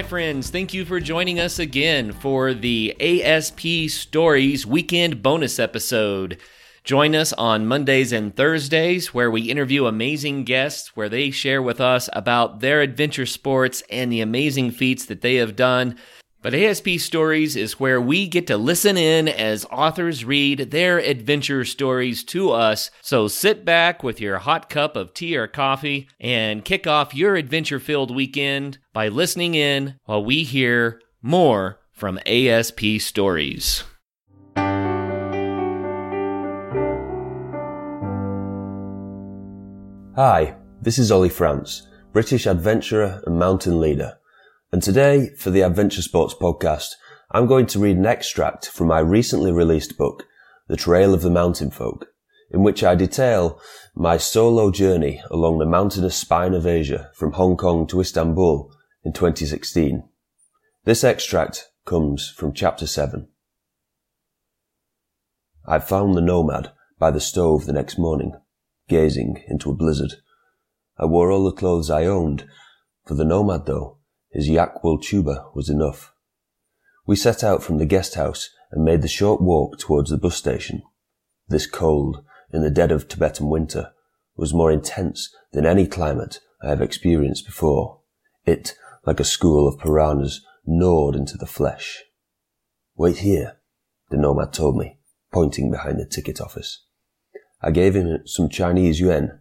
Hi, friends. Thank you for joining us again for the ASP Stories Weekend Bonus episode. Join us on Mondays and Thursdays where we interview amazing guests where they share with us about their adventure sports and the amazing feats that they have done. But ASP Stories is where we get to listen in as authors read their adventure stories to us. So sit back with your hot cup of tea or coffee and kick off your adventure filled weekend by listening in while we hear more from ASP Stories. Hi, this is Ollie France, British adventurer and mountain leader. And today, for the Adventure Sports podcast, I'm going to read an extract from my recently released book, The Trail of the Mountain Folk, in which I detail my solo journey along the mountainous spine of Asia from Hong Kong to Istanbul in 2016. This extract comes from chapter 7. I found the nomad by the stove the next morning, gazing into a blizzard. I wore all the clothes I owned. For the nomad, though, his yak wool chuba was enough. We set out from the guest house and made the short walk towards the bus station. This cold, in the dead of Tibetan winter, was more intense than any climate I have experienced before. It, like a school of piranhas, gnawed into the flesh. Wait here, the nomad told me, pointing behind the ticket office. I gave him some Chinese yuan.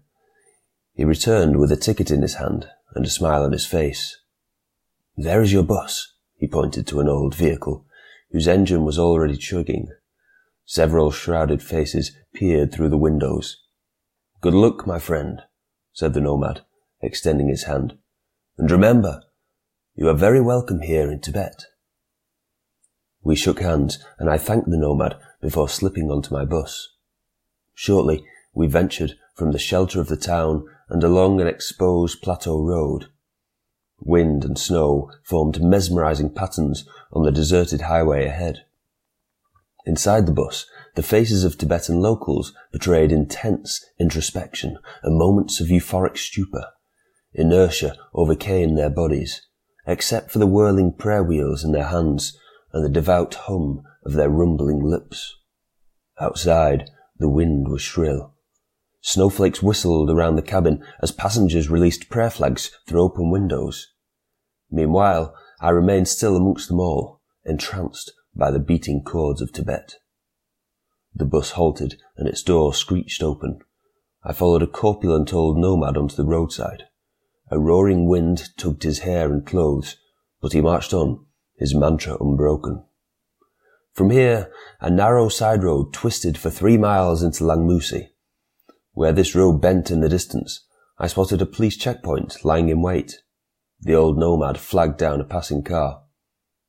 He returned with a ticket in his hand and a smile on his face. There is your bus, he pointed to an old vehicle, whose engine was already chugging. Several shrouded faces peered through the windows. Good luck, my friend, said the nomad, extending his hand. And remember, you are very welcome here in Tibet. We shook hands, and I thanked the nomad before slipping onto my bus. Shortly, we ventured from the shelter of the town and along an exposed plateau road. Wind and snow formed mesmerizing patterns on the deserted highway ahead. Inside the bus, the faces of Tibetan locals betrayed intense introspection and moments of euphoric stupor. Inertia overcame their bodies, except for the whirling prayer wheels in their hands and the devout hum of their rumbling lips. Outside, the wind was shrill. Snowflakes whistled around the cabin as passengers released prayer flags through open windows. Meanwhile, I remained still amongst them all, entranced by the beating chords of Tibet. The bus halted and its door screeched open. I followed a corpulent old nomad onto the roadside. A roaring wind tugged his hair and clothes, but he marched on, his mantra unbroken. From here, a narrow side road twisted for three miles into Langmusi. Where this road bent in the distance, I spotted a police checkpoint lying in wait. The old nomad flagged down a passing car.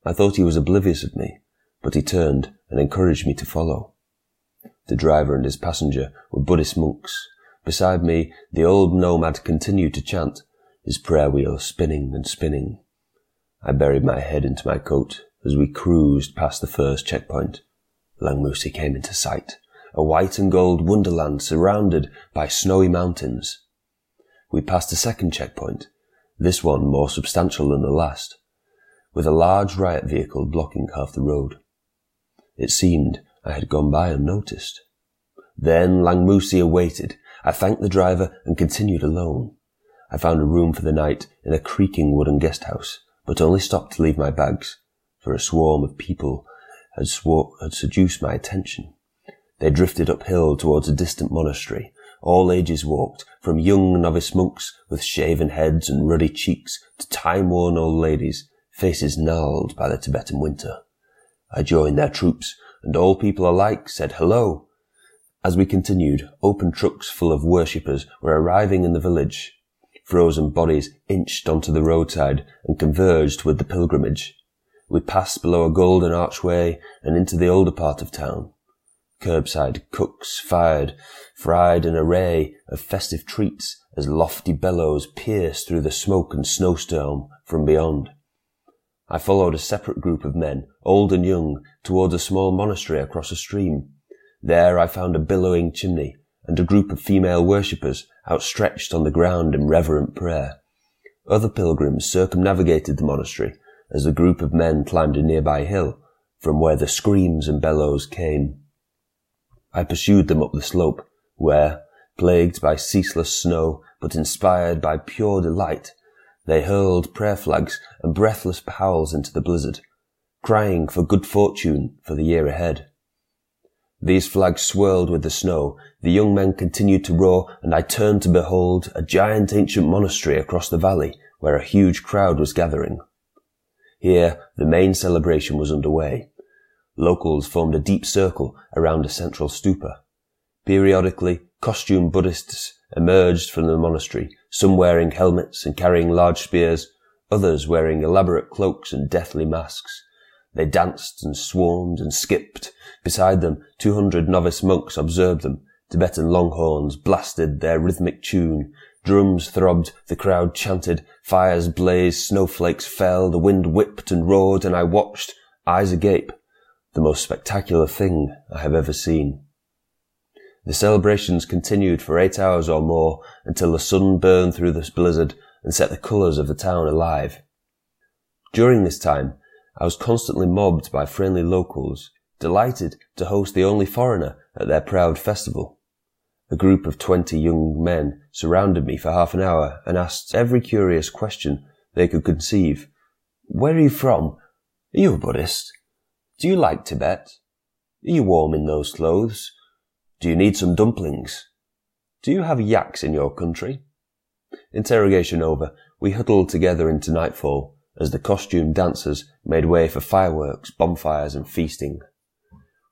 I thought he was oblivious of me, but he turned and encouraged me to follow. The driver and his passenger were Buddhist monks. Beside me, the old nomad continued to chant, his prayer wheel spinning and spinning. I buried my head into my coat as we cruised past the first checkpoint. Langmusi came into sight, a white and gold wonderland surrounded by snowy mountains. We passed a second checkpoint, this one more substantial than the last, with a large riot vehicle blocking half the road. It seemed I had gone by unnoticed. Then Langmusi awaited. I thanked the driver and continued alone. I found a room for the night in a creaking wooden guest house, but only stopped to leave my bags, for a swarm of people had, swar- had seduced my attention. They drifted uphill towards a distant monastery, all ages walked, from young novice monks with shaven heads and ruddy cheeks to time-worn old ladies, faces gnarled by the Tibetan winter. I joined their troops, and all people alike said hello. As we continued, open trucks full of worshippers were arriving in the village. Frozen bodies inched onto the roadside and converged with the pilgrimage. We passed below a golden archway and into the older part of town. Curbside cooks fired, fried an array of festive treats as lofty bellows pierced through the smoke and snowstorm from beyond. I followed a separate group of men, old and young, towards a small monastery across a stream. There I found a billowing chimney and a group of female worshippers outstretched on the ground in reverent prayer. Other pilgrims circumnavigated the monastery as a group of men climbed a nearby hill from where the screams and bellows came. I pursued them up the slope, where, plagued by ceaseless snow, but inspired by pure delight, they hurled prayer flags and breathless howls into the blizzard, crying for good fortune for the year ahead. These flags swirled with the snow, the young men continued to roar, and I turned to behold a giant ancient monastery across the valley where a huge crowd was gathering. Here, the main celebration was underway. Locals formed a deep circle around a central stupa. Periodically, costumed Buddhists emerged from the monastery, some wearing helmets and carrying large spears, others wearing elaborate cloaks and deathly masks. They danced and swarmed and skipped. Beside them, two hundred novice monks observed them. Tibetan longhorns blasted their rhythmic tune. Drums throbbed, the crowd chanted, fires blazed, snowflakes fell, the wind whipped and roared, and I watched, eyes agape, the most spectacular thing I have ever seen. The celebrations continued for eight hours or more until the sun burned through the blizzard and set the colours of the town alive. During this time, I was constantly mobbed by friendly locals, delighted to host the only foreigner at their proud festival. A group of twenty young men surrounded me for half an hour and asked every curious question they could conceive. Where are you from? Are you a Buddhist? Do you like Tibet? Are you warm in those clothes? Do you need some dumplings? Do you have yaks in your country? Interrogation over, we huddled together into nightfall as the costumed dancers made way for fireworks, bonfires, and feasting.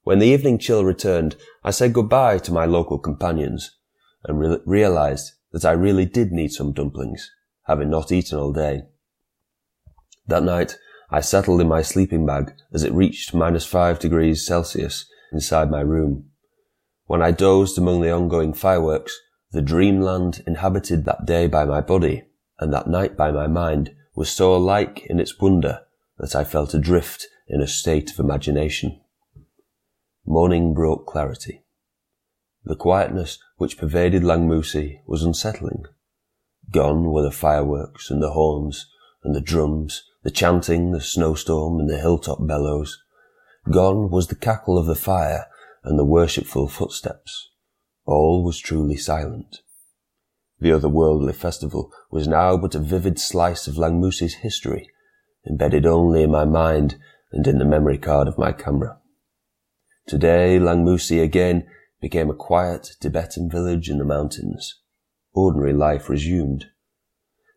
When the evening chill returned, I said goodbye to my local companions and re- realized that I really did need some dumplings, having not eaten all day. That night, I settled in my sleeping bag as it reached minus five degrees Celsius inside my room. When I dozed among the ongoing fireworks, the dreamland inhabited that day by my body and that night by my mind was so alike in its wonder that I felt adrift in a state of imagination. Morning brought clarity. The quietness which pervaded Langmusi was unsettling. Gone were the fireworks and the horns and the drums, the chanting, the snowstorm and the hilltop bellows. Gone was the cackle of the fire and the worshipful footsteps. All was truly silent. The otherworldly festival was now but a vivid slice of Langmusi's history, embedded only in my mind and in the memory card of my camera. Today, Langmusi again became a quiet Tibetan village in the mountains. Ordinary life resumed.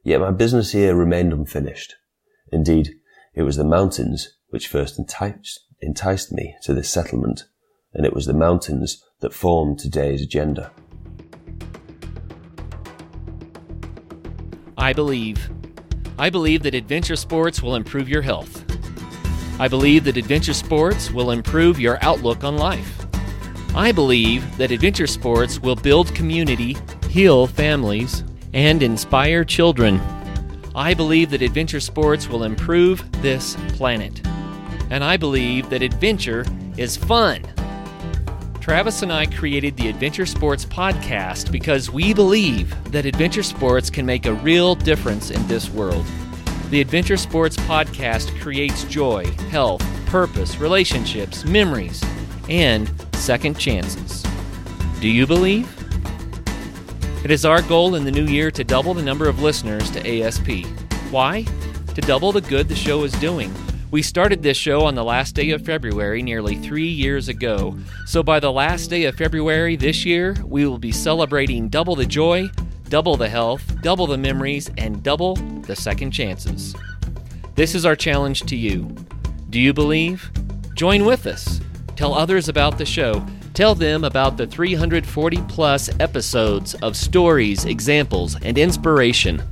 Yet my business here remained unfinished. Indeed, it was the mountains which first enticed, enticed me to this settlement, and it was the mountains that formed today's agenda. I believe. I believe that adventure sports will improve your health. I believe that adventure sports will improve your outlook on life. I believe that adventure sports will build community, heal families, and inspire children. I believe that adventure sports will improve this planet. And I believe that adventure is fun. Travis and I created the Adventure Sports Podcast because we believe that adventure sports can make a real difference in this world. The Adventure Sports Podcast creates joy, health, purpose, relationships, memories, and second chances. Do you believe? It is our goal in the new year to double the number of listeners to ASP. Why? To double the good the show is doing we started this show on the last day of February nearly three years ago. So by the last day of February this year, we will be celebrating double the joy, double the health, double the memories, and double the second chances. This is our challenge to you. Do you believe? Join with us. Tell others about the show. Tell them about the 340 plus episodes of stories, examples, and inspiration.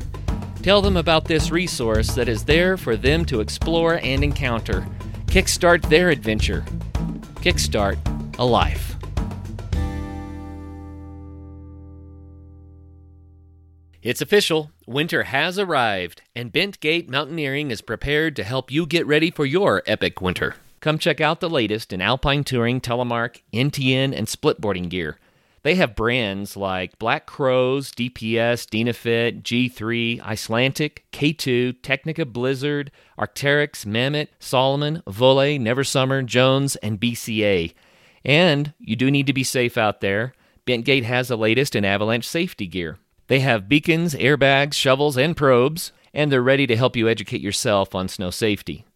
Tell them about this resource that is there for them to explore and encounter. Kickstart their adventure. Kickstart a life. It's official. Winter has arrived, and Bentgate Mountaineering is prepared to help you get ready for your epic winter. Come check out the latest in alpine touring, telemark, NTN, and splitboarding gear. They have brands like Black Crows, DPS, Dynafit, G3, Icelantic, K2, Tecnica Blizzard, Arc'teryx, Mammut, Salomon, Volley, Neversummer, Jones, and BCA. And you do need to be safe out there. Bentgate has the latest in avalanche safety gear. They have beacons, airbags, shovels, and probes, and they're ready to help you educate yourself on snow safety.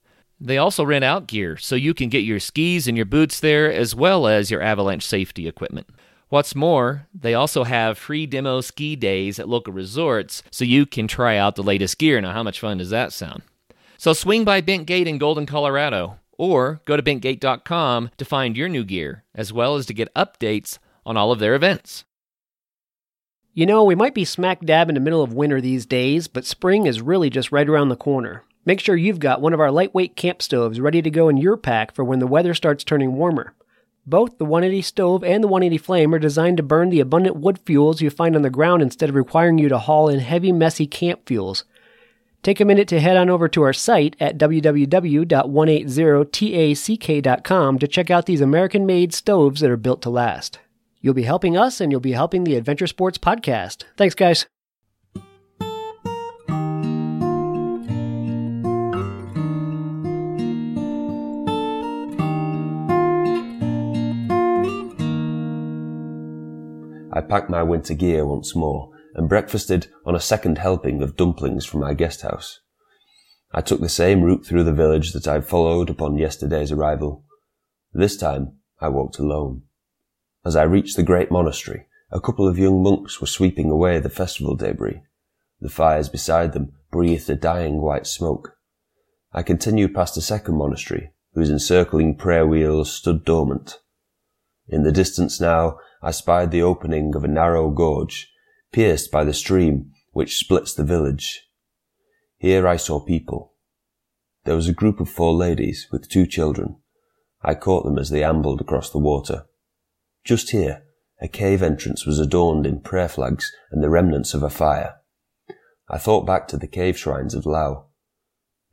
They also rent out gear, so you can get your skis and your boots there, as well as your avalanche safety equipment. What's more, they also have free demo ski days at local resorts, so you can try out the latest gear. Now, how much fun does that sound? So swing by Bentgate in Golden, Colorado, or go to bentgate.com to find your new gear, as well as to get updates on all of their events. You know, we might be smack dab in the middle of winter these days, but spring is really just right around the corner. Make sure you've got one of our lightweight camp stoves ready to go in your pack for when the weather starts turning warmer. Both the 180 stove and the 180 flame are designed to burn the abundant wood fuels you find on the ground instead of requiring you to haul in heavy, messy camp fuels. Take a minute to head on over to our site at www.180tack.com to check out these American made stoves that are built to last. You'll be helping us and you'll be helping the Adventure Sports Podcast. Thanks, guys. Packed my winter gear once more and breakfasted on a second helping of dumplings from my guest house. I took the same route through the village that I had followed upon yesterday's arrival. This time I walked alone. As I reached the great monastery, a couple of young monks were sweeping away the festival debris. The fires beside them breathed a dying white smoke. I continued past a second monastery, whose encircling prayer wheels stood dormant. In the distance now, I spied the opening of a narrow gorge, pierced by the stream which splits the village. Here I saw people. There was a group of four ladies with two children. I caught them as they ambled across the water. Just here, a cave entrance was adorned in prayer flags and the remnants of a fire. I thought back to the cave shrines of Lao.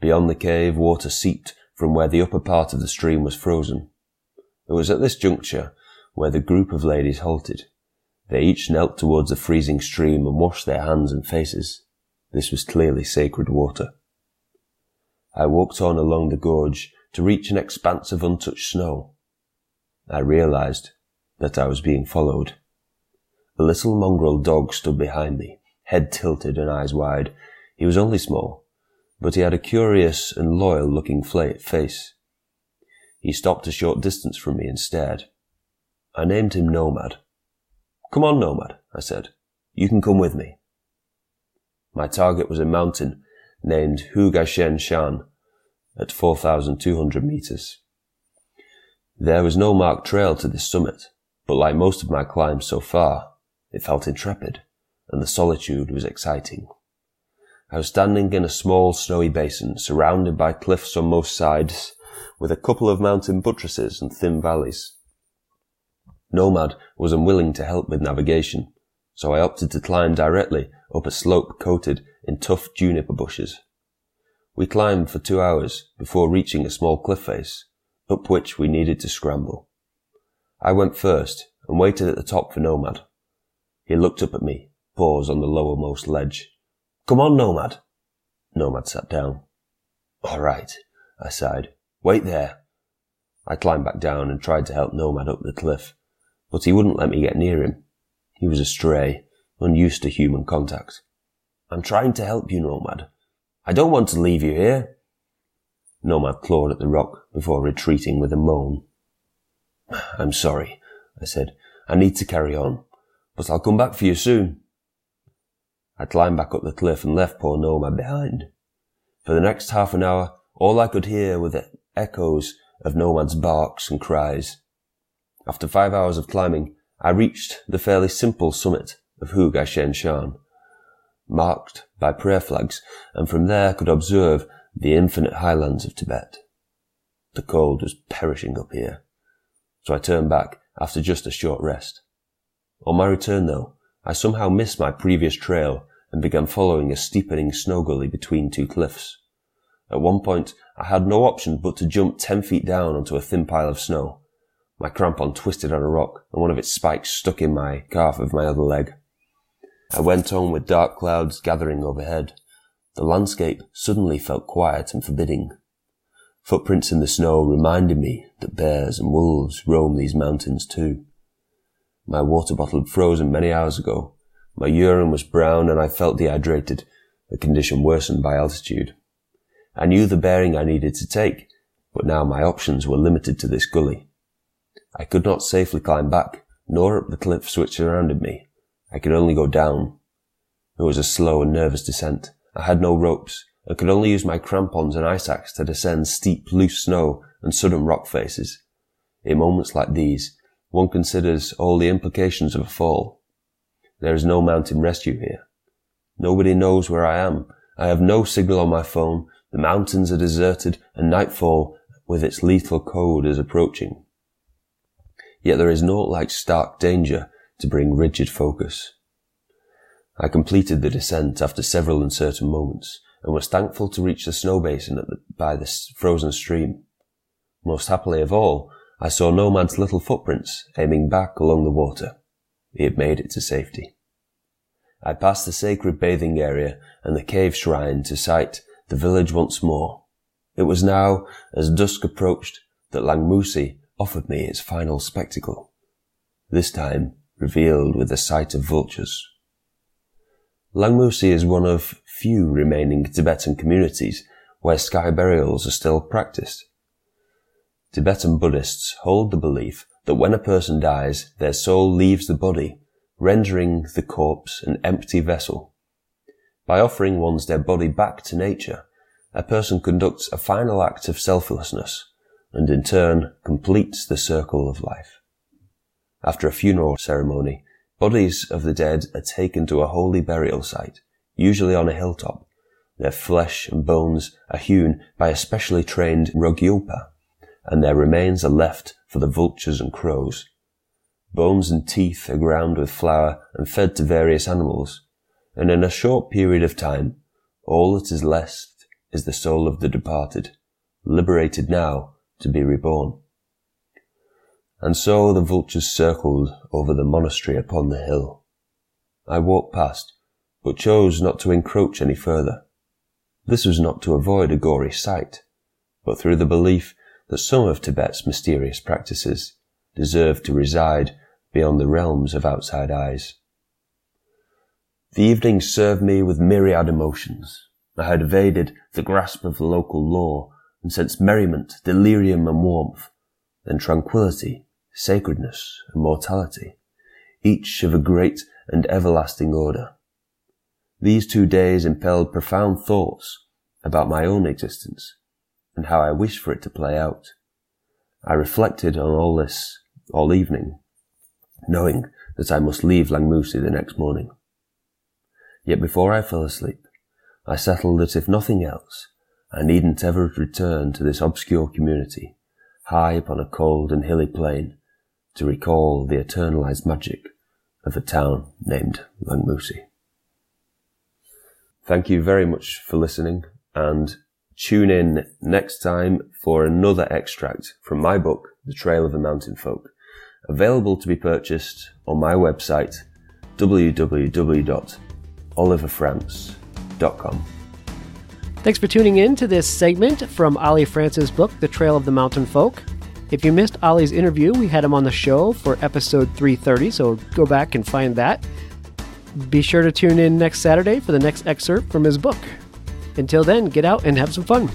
Beyond the cave, water seeped from where the upper part of the stream was frozen. It was at this juncture where the group of ladies halted. They each knelt towards a freezing stream and washed their hands and faces. This was clearly sacred water. I walked on along the gorge to reach an expanse of untouched snow. I realized that I was being followed. A little mongrel dog stood behind me, head tilted and eyes wide. He was only small, but he had a curious and loyal looking face. He stopped a short distance from me and stared. I named him Nomad. Come on, Nomad, I said. You can come with me. My target was a mountain named Hugashen Shan at 4,200 meters. There was no marked trail to this summit, but like most of my climbs so far, it felt intrepid, and the solitude was exciting. I was standing in a small snowy basin surrounded by cliffs on most sides, with a couple of mountain buttresses and thin valleys. Nomad was unwilling to help with navigation, so I opted to climb directly up a slope coated in tough juniper bushes. We climbed for two hours before reaching a small cliff face, up which we needed to scramble. I went first and waited at the top for Nomad. He looked up at me, paused on the lowermost ledge. Come on, Nomad. Nomad sat down. All right, I sighed. Wait there. I climbed back down and tried to help Nomad up the cliff, but he wouldn't let me get near him. He was a stray, unused to human contact. I'm trying to help you, Nomad. I don't want to leave you here. Nomad clawed at the rock before retreating with a moan. I'm sorry, I said. I need to carry on, but I'll come back for you soon. I climbed back up the cliff and left poor Nomad behind. For the next half an hour, all I could hear were the echoes of Nomad's barks and cries. After five hours of climbing, I reached the fairly simple summit of Hu Shen Shan, marked by prayer flags, and from there could observe the infinite highlands of Tibet. The cold was perishing up here so I turned back after just a short rest. On my return though, I somehow missed my previous trail and began following a steepening snow gully between two cliffs. At one point, I had no option but to jump ten feet down onto a thin pile of snow. My crampon twisted on a rock, and one of its spikes stuck in my calf of my other leg. I went on with dark clouds gathering overhead. The landscape suddenly felt quiet and forbidding. Footprints in the snow reminded me that bears and wolves roam these mountains too. My water bottle had frozen many hours ago. My urine was brown and I felt dehydrated, a condition worsened by altitude. I knew the bearing I needed to take, but now my options were limited to this gully. I could not safely climb back, nor up the cliffs which surrounded me. I could only go down. It was a slow and nervous descent. I had no ropes, and could only use my crampons and ice axe to descend steep, loose snow and sudden rock faces. In moments like these, one considers all the implications of a fall. There is no mountain rescue here. Nobody knows where I am. I have no signal on my phone. The mountains are deserted and nightfall with its lethal code is approaching. Yet there is naught like stark danger to bring rigid focus. I completed the descent after several uncertain moments and was thankful to reach the snow basin the, by the frozen stream. Most happily of all, I saw Nomad's little footprints aiming back along the water. He had made it to safety. I passed the sacred bathing area and the cave shrine to sight the village once more. It was now, as dusk approached, that Langmusi offered me its final spectacle. This time, revealed with the sight of vultures. Langmusi is one of few remaining Tibetan communities where sky burials are still practiced. Tibetan Buddhists hold the belief that when a person dies, their soul leaves the body, rendering the corpse an empty vessel. By offering one's dead body back to nature, a person conducts a final act of selflessness and in turn completes the circle of life. After a funeral ceremony, bodies of the dead are taken to a holy burial site, usually on a hilltop. Their flesh and bones are hewn by a specially trained Rogyulpa, and their remains are left for the vultures and crows. Bones and teeth are ground with flour and fed to various animals, and in a short period of time, all that is left is the soul of the departed, liberated now to be reborn. And so the vultures circled over the monastery upon the hill. I walked past, but chose not to encroach any further. This was not to avoid a gory sight, but through the belief that some of Tibet's mysterious practices deserved to reside beyond the realms of outside eyes. The evening served me with myriad emotions. I had evaded the grasp of local law and sensed merriment, delirium and warmth, then tranquillity sacredness, and mortality, each of a great and everlasting order. These two days impelled profound thoughts about my own existence and how I wished for it to play out. I reflected on all this all evening, knowing that I must leave Langmusi the next morning. Yet before I fell asleep, I settled that if nothing else, I needn't ever return to this obscure community, high upon a cold and hilly plain, to recall the eternalized magic of a town named Langmusi. Thank you very much for listening and tune in next time for another extract from my book, The Trail of the Mountain Folk, available to be purchased on my website, www.oliverfrance.com. Thanks for tuning in to this segment from Ollie France's book, The Trail of the Mountain Folk. If you missed Ollie's interview, we had him on the show for episode 330, so go back and find that. Be sure to tune in next Saturday for the next excerpt from his book. Until then, get out and have some fun.